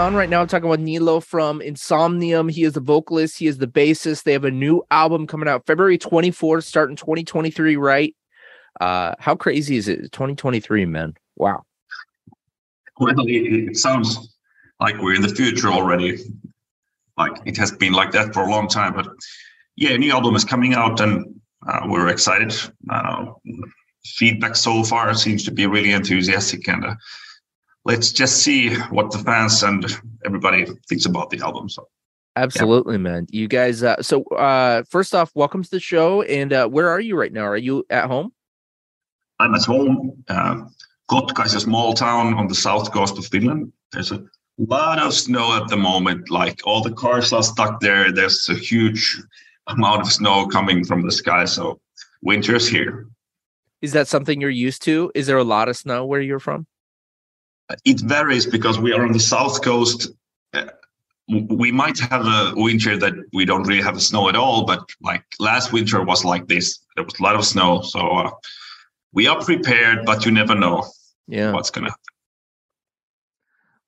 On right now? I'm talking about Niilo from Insomnium. He is the vocalist, he is the bassist. They have a new album coming out February 24th, starting 2023, right? Uh, how crazy is it? 2023, man. Wow. Well, it, sounds like we're in the future already. Like it has been like that for a long time. But yeah, new album is coming out and uh, we're excited. Uh, feedback so far seems to be really enthusiastic. And uh, let's just see what the fans and everybody thinks about the album. So Absolutely, man. You guys uh so uh first off, welcome to the show. And uh where are you right now? Are you at home? I'm at home. Uh, Kotka is a small town on the south coast of Finland. There's a lot of snow at the moment. Like all the cars are stuck there. There's a huge amount of snow coming from the sky. So winter's here. Is that something you're used to? Is there a lot of snow where you're from? It varies because we are on the south coast. Uh, we might have a winter that we don't really have snow at all, but like last winter was like this. There was a lot of snow. So uh, we are prepared, but you never know Yeah. what's going to happen.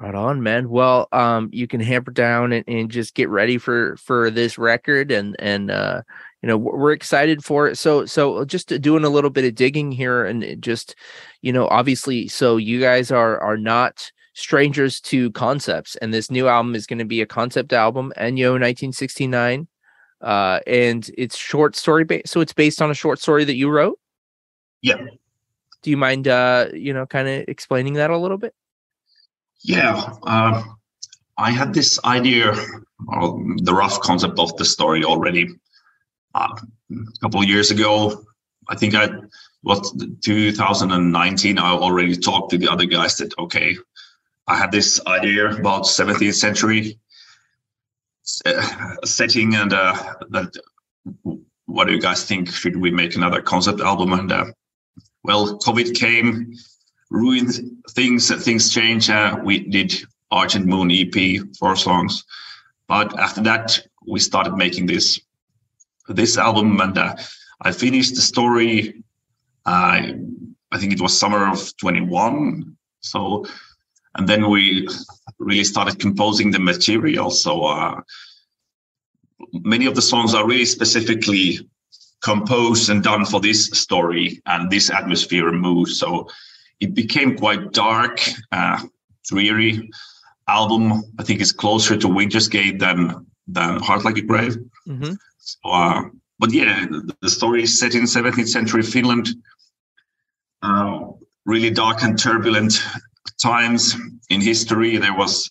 Right on, man. Well, um, you can hamper down and, and just get ready for for this record, and and uh, you know we're excited for it. So so just doing a little bit of digging here, and just you know obviously, so you guys are are not strangers to concepts, and this new album is going to be a concept album, Anno 1969, uh, and it's short story based. So it's based on a short story that you wrote. Yeah. Do you mind, uh, you know, kind of explaining that a little bit? Yeah, uh, I had this idea, or the rough concept of the story already uh, a couple of years ago. I think I was 2019. I already talked to the other guys that okay, I had this idea about 17th century uh, setting, and uh, that what do you guys think? Should we make another concept album? And uh, well, COVID came ruined things things change uh, we did argent moon ep four songs but after that we started making this this album and uh, i finished the story uh, i think it was summer of 21 so and then we really started composing the material so uh, many of the songs are really specifically composed and done for this story and this atmosphere and mood so it became quite dark, uh, dreary album. I think it's closer to Winter's Gate than than Heart Like a Grave. Mm-hmm. Uh, but yeah, the, the story is set in 17th century Finland. Uh, really dark and turbulent times in history. There was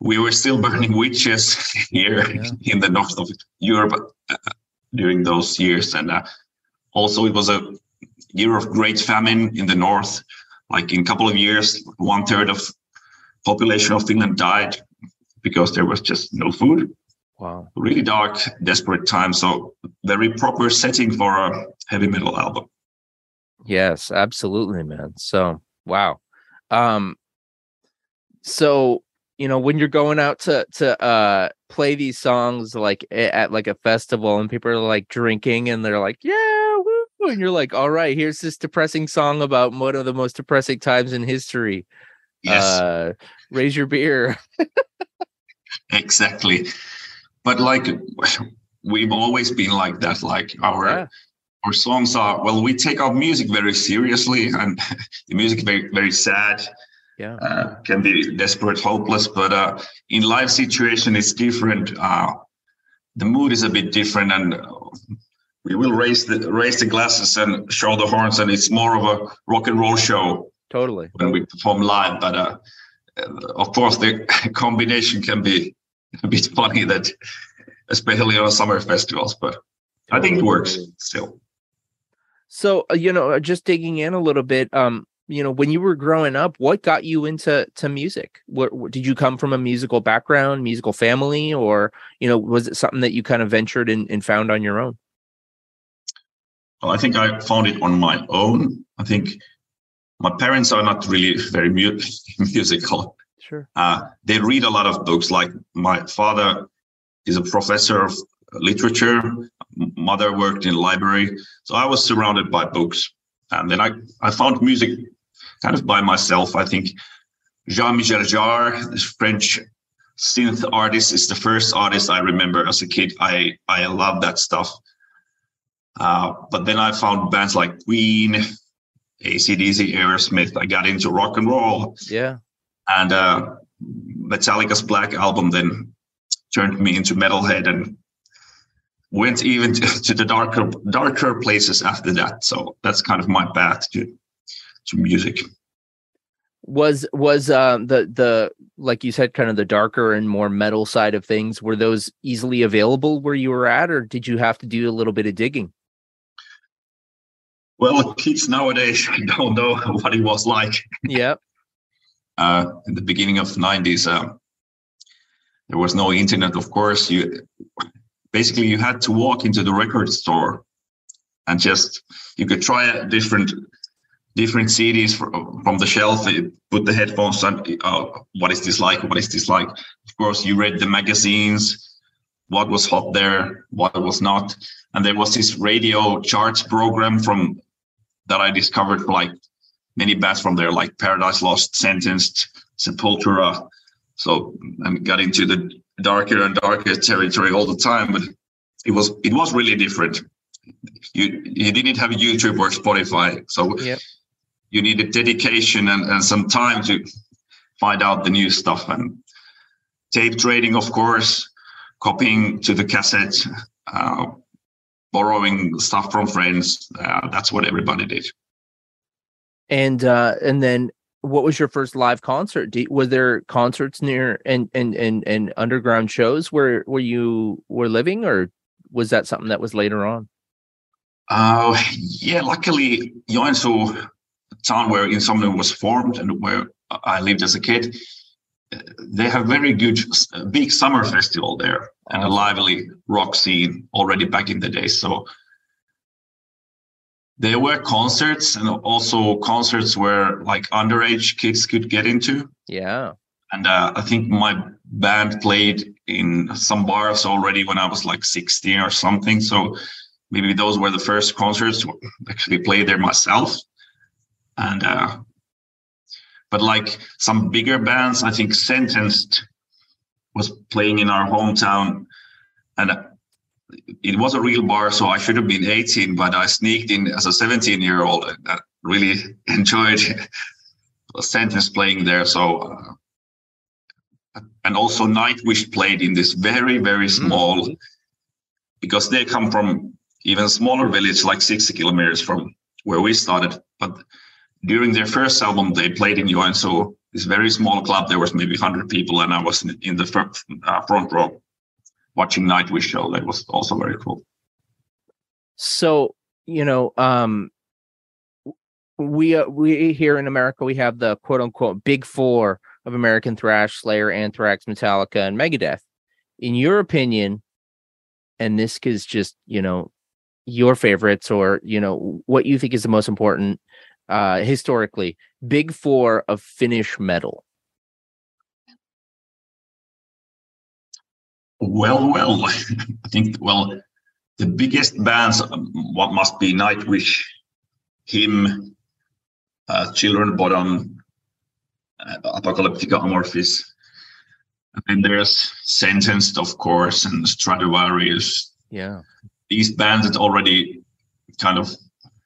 we were still burning witches here Yeah. in the north of Europe uh, during those years, and uh, also it was a year of great famine in the north. Like in a couple of years, one third of population of Finland died because there was just no food. Wow. Really dark, desperate time. So very proper setting for a heavy metal album. Yes, absolutely, man. So wow. Um so you know when you're going out to to uh play these songs like at like a festival and people are like drinking and they're like yeah woo, and you're like all right here's this depressing song about one of the most depressing times in history yes uh raise your beer exactly but like we've always been like that like our yeah. our songs are well we take our music very seriously and the music very very sad yeah uh, can be desperate hopeless but uh, in live situation it's different uh, the mood is a bit different and we will raise the raise the glasses and show the horns and it's more of a rock and roll show totally when we perform live but uh, of course the combination can be a bit funny that especially on summer festivals but i think it works still. So uh, you know just digging in a little bit um you know when you were growing up what got you into to music? What, what, did you come from a musical background musical family or you know was it something that you kind of ventured in and found on your own? Well i think i found it on my own. I think my parents are not really very mu- musical sure uh, they read a lot of books like my father is a professor of literature mother worked in library so i was surrounded by books and then I, I found music kind of by myself. I think Jean-Michel Jarre, this French synth artist, is the first artist I remember as a kid. I I love that stuff. Uh, but then I found bands like Queen, ACDC, Aerosmith. I got into rock and roll. Yeah. And uh, Metallica's Black Album then turned me into metalhead and went even to, to the darker darker places after that. So that's kind of my path to to music. Was was um the the like you said kind of the darker and more metal side of things were those easily available where you were at or did you have to do a little bit of digging? Well kids nowadays don't know what it was like. Yeah uh in the beginning of 90s uh, there was no internet of course you basically you had to walk into the record store and just you could try different different CDs from the shelf, put the headphones on. Oh, what is this like? What is this like? Of course, you read the magazines, what was hot there, what was not. And there was this radio charts program from that I discovered like many bands from there, like Paradise Lost, Sentenced, Sepultura. So I got into the darker and darker territory all the time, but it was it was really different. You you didn't have YouTube or Spotify, so yep you needed dedication and, and some time to find out the new stuff and tape trading of course copying to the cassette uh, borrowing stuff from friends uh, that's what everybody did and uh and then what was your first live concert? Did, was there concerts near and and and and underground shows where where you were living or was that something that was later on? Uh yeah luckily joensuu town where Insomnium was formed and where I lived as a kid, they have very good big summer festival there and a lively rock scene already back in the day. So there were concerts and also concerts where like underage kids could get into. Yeah. And uh, I think my band played in some bars already when I was like 16 or something. So maybe those were the first concerts actually played there myself and uh, but like some bigger bands, I think Sentenced was playing in our hometown, and it was a real bar, so I should have been 18, but I sneaked in as a 17 year old and uh, really enjoyed Sentenced playing there. So, uh, and also Nightwish played in this very, very mm-hmm. small, mm-hmm. because they come from even smaller village, like 60 kilometers from where we started. But during their first album, they played in Joensuu, this very small club. There was maybe 100 people, and I was in, the front, uh, front row watching Nightwish show. That was also very cool. So, you know, um, we uh, we here in America we have the quote unquote big four of American thrash, Slayer, Anthrax, Metallica, and Megadeth. In your opinion, and this is just you know your favorites or you know what you think is the most important uh historically big four of finnish metal well well i think well the biggest bands um, what must be nightwish him uh, children Bodom uh, apocalyptica amorphis and then there's sentenced of course and stratovarius yeah these bands that already kind of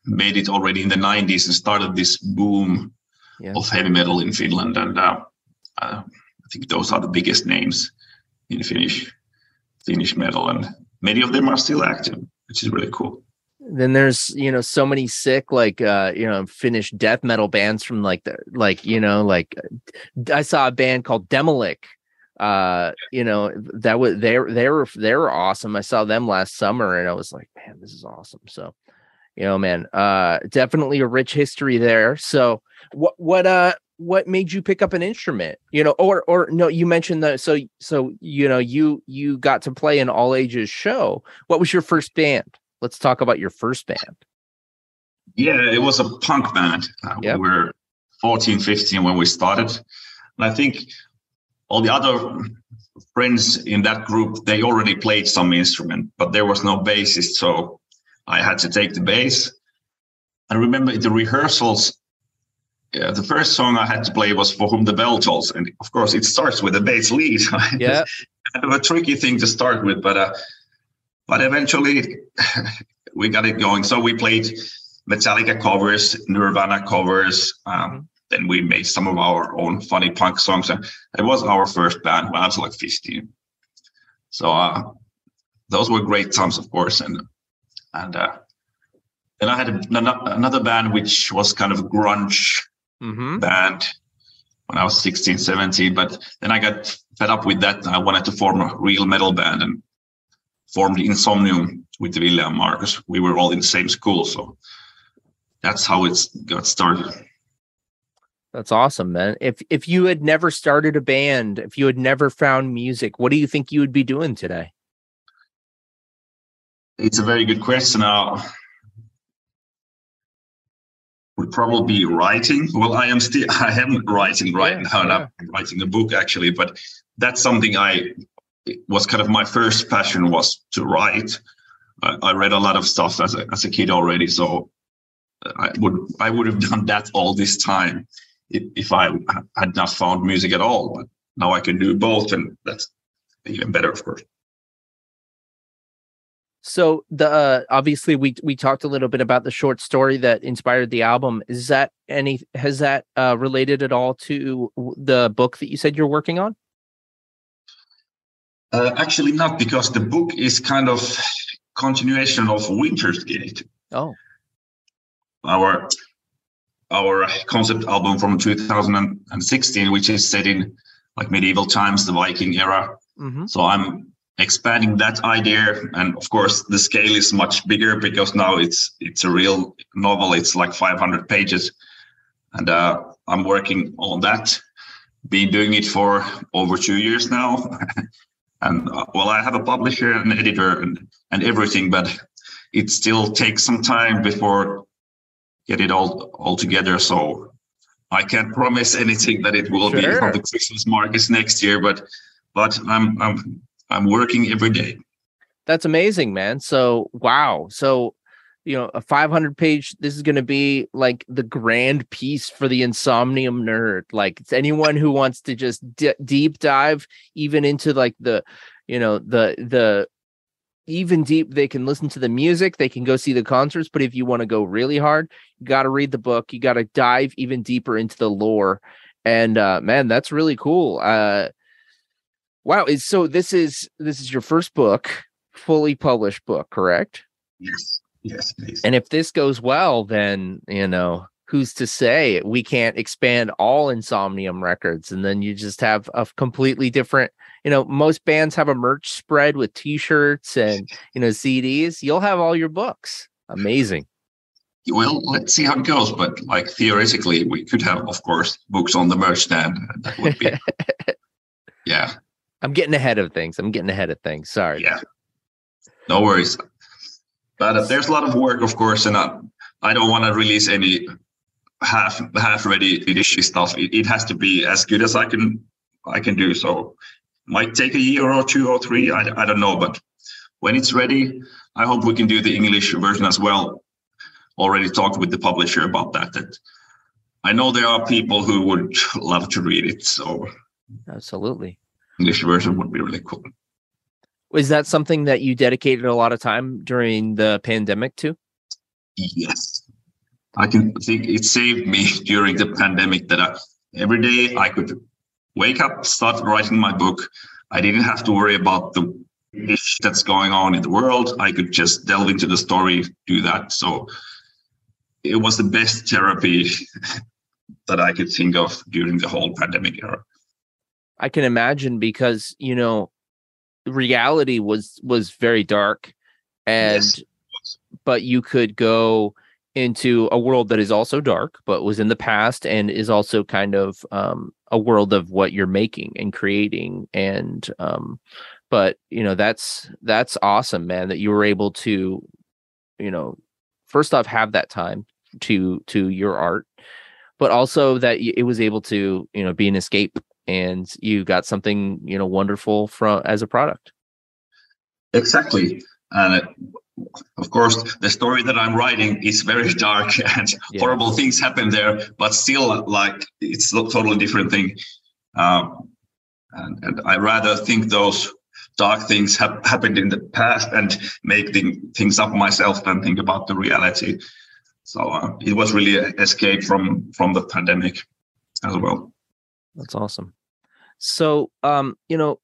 made it already in the 90s and started this boom yeah. of heavy metal in Finland. And uh, uh, I think those are the biggest names in Finnish Finnish metal, and many of them are still active, which is really cool. Then there's you know so many sick like uh you know Finnish death metal bands from like the like you know like I saw a band called Demilich uh you know that was they they were they were awesome. I saw them last summer and i was like man this is awesome. So you know man uh definitely a rich history there. So what what uh what made you pick up an instrument? You know or or no you mentioned that so so you know you you got to play an all ages show. What was your first band? Let's talk about your first band. Yeah it was a punk band. Uh, yep. we were 14 15 when we started. And i think all the other friends in that group they already played some instrument but there was no bassist so i had to take the bass. I remember the rehearsals yeah, the first song i had to play was for whom the bell tolls and of course it starts with a bass lead yeah kind of a tricky thing to start with but uh but eventually we got it going so we played metallica covers nirvana covers um, then we made some of our own funny punk songs. And it was our first band when I was like 15. So uh, those were great times, of course. And and uh, then I had another band which was kind of grunge mm-hmm. band when I was 16, 17. But then I got fed up with that. I wanted to form a real metal band and formed Insomnium with Ville and Markus. We were all in the same school. So that's how it got started. That's awesome, man. If if you had never started a band, if you had never found music, what do you think you would be doing today? It's a very good question. Now, would probably be writing. Well, I am still I am writing right yeah, now. Yeah. I'm writing a book actually, but that's something I was kind of my first passion was to write. I, I read a lot of stuff as a as a kid already, so I would I would have done that all this time if I had not found music at all. But now I can do both, and that's even better, of course. So the uh, obviously we we talked a little bit about the short story that inspired the album. Is that any has that uh, related at all to the book that you said you're working on? Uh, actually, not because the book is kind of continuation of Winter's Gate. Oh, our our concept album from 2016, which is set in like medieval times, the Viking era. Mm-hmm. So I'm expanding that idea, and of course the scale is much bigger because now it's it's a real novel. It's like 500 pages, and uh, I'm working on that. Been doing it for over two years now, and uh, well, I have a publisher, and editor, and and everything, but it still takes some time before get it all all together. So I can't promise anything that it will sure. be on the Christmas markets next year, but but I'm I'm I'm working every day. That's amazing, man. So wow. So you know, a 500 page. This is going to be like the grand piece for the Insomnium nerd. Like it's anyone who wants to just d- deep dive even into like the, you know, the the even deep they can listen to the music they can go see the concerts but if you want to go really hard you got to read the book you got to dive even deeper into the lore and uh man that's really cool uh wow so this is this is your first book fully published book correct yes yes please. and if this goes well then you know who's to say we can't expand all insomnium records and then you just have a completely different you know most bands have a merch spread with t-shirts and you know cds you'll have all your books amazing well, let's see how it goes. But like theoretically, we could have, of course, books on the merch stand. That would be, yeah. I'm getting ahead of things. I'm getting ahead of things. Sorry. Yeah. No worries. But uh, there's a lot of work, of course, and I, I don't want to release any half half ready edition stuff. It, it has to be as good as I can I can do. So might take a year or two or three. I, I don't know, but when it's ready, I hope we can do the English version as well. Already talked with the publisher about that. That I know there are people who would love to read it. So absolutely, English version would be really cool. Was that something that you dedicated a lot of time during the pandemic to? Yes, I can think it saved me during the pandemic that I, every day I could wake up, start writing my book. I didn't have to worry about the ish that's going on in the world. I could just delve into the story, do that. So it was the best therapy that I could think of during the whole pandemic era. I can imagine because, you know, reality was was very dark and yes. but you could go into a world that is also dark but was in the past and is also kind of um, a world of what you're making and creating and um, but you know that's that's awesome man that you were able to you know first off have that time to to your art but also that it was able to you know be an escape and you got something you know wonderful from as a product exactly and of course, the story that I'm writing is very dark and yeah. horrible things happen there, but still, like it's a totally different thing. Um, and, and, I rather think those dark things have happened in the past and make things up myself than think about the reality. So uh, it was really an escape from from the pandemic as well. That's awesome. So, um, you know,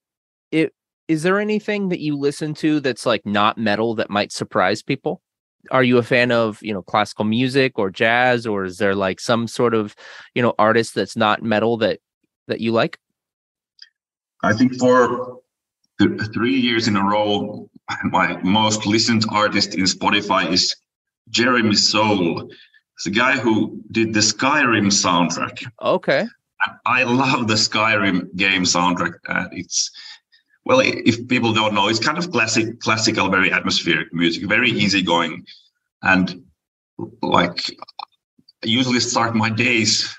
it is there anything that you listen to that's like not metal that might surprise people? Are you a fan of, you know, classical music or jazz or is there like some sort of, you know, artist that's not metal that that you like? I think for th- 3 years in a row my most listened artist in Spotify is Jeremy Soule. It's a guy who did the Skyrim soundtrack. Okay. I love the Skyrim game soundtrack. Uh, it's well, if people don't know, it's kind of classic, classical, very atmospheric music, very easygoing, and like I usually start my days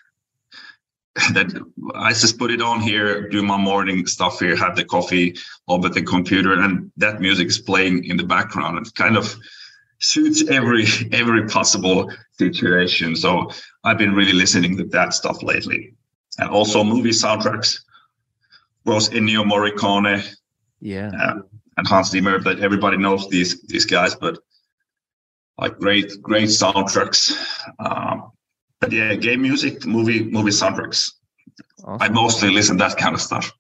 that I just put it on here, do my morning stuff here, have the coffee over the computer, and that music is playing in the background. It kind of suits every every possible situation. So I've been really listening to that stuff lately, and also movie soundtracks was Ennio Morricone. Yeah. Uh, and Hans Zimmer, but everybody knows these these guys, but like great, great soundtracks. Um, but yeah, game music, movie, movie soundtracks. Awesome. I mostly listen that kind of stuff.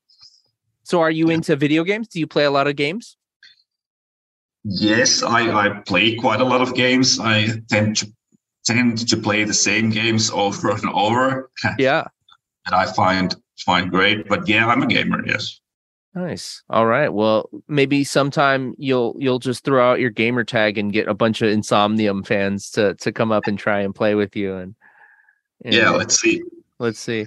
So are you into video games? Do you play a lot of games? Yes, I, I play quite a lot of games. I tend to tend to play the same games over and over. Yeah. And I find find great. But yeah, I'm a gamer. Yes. Nice. All right. Well, maybe sometime you'll you'll just throw out your gamer tag and get a bunch of Insomnium fans to to come up and try and play with you. And, and yeah, let's see. Let's see.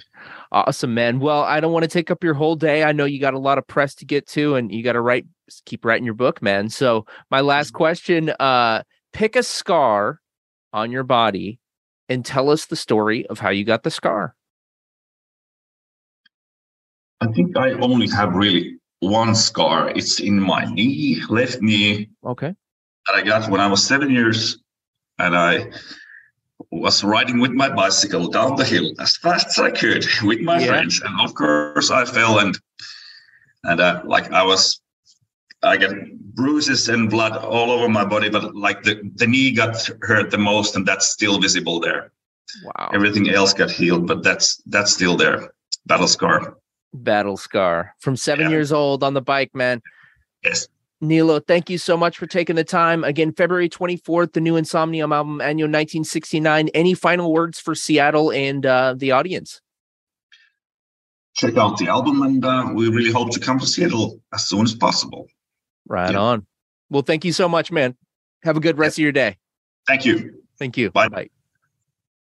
Awesome, man. Well, I don't want to take up your whole day. I know you got a lot of press to get to, and you got to write, keep writing your book, man. So my last question: uh, pick a scar on your body and tell us the story of how you got the scar. I think I only have really one scar. It's in my knee, left knee. Okay. That I got when I was seven years, and I was riding with my bicycle down the hill as fast as I could with my yeah. friends, and of course I fell and and uh, like I was, I got bruises and blood all over my body, but like the the knee got hurt the most, and that's still visible there. Wow. Everything else got healed, but that's that's still there. Battle scar battle scar from seven yeah. years old on the bike, man. Yes. Niilo, thank you so much for taking the time. Again, February 24th, the new Insomnium album, Anno 1969. Any final words for Seattle and uh, the audience? Check out the album, and uh, we really hope to come to Seattle as soon as possible. Right yeah. on. Well, thank you so much, man. Have a good rest yeah. of your day. Thank you. Thank you. Bye. Bye.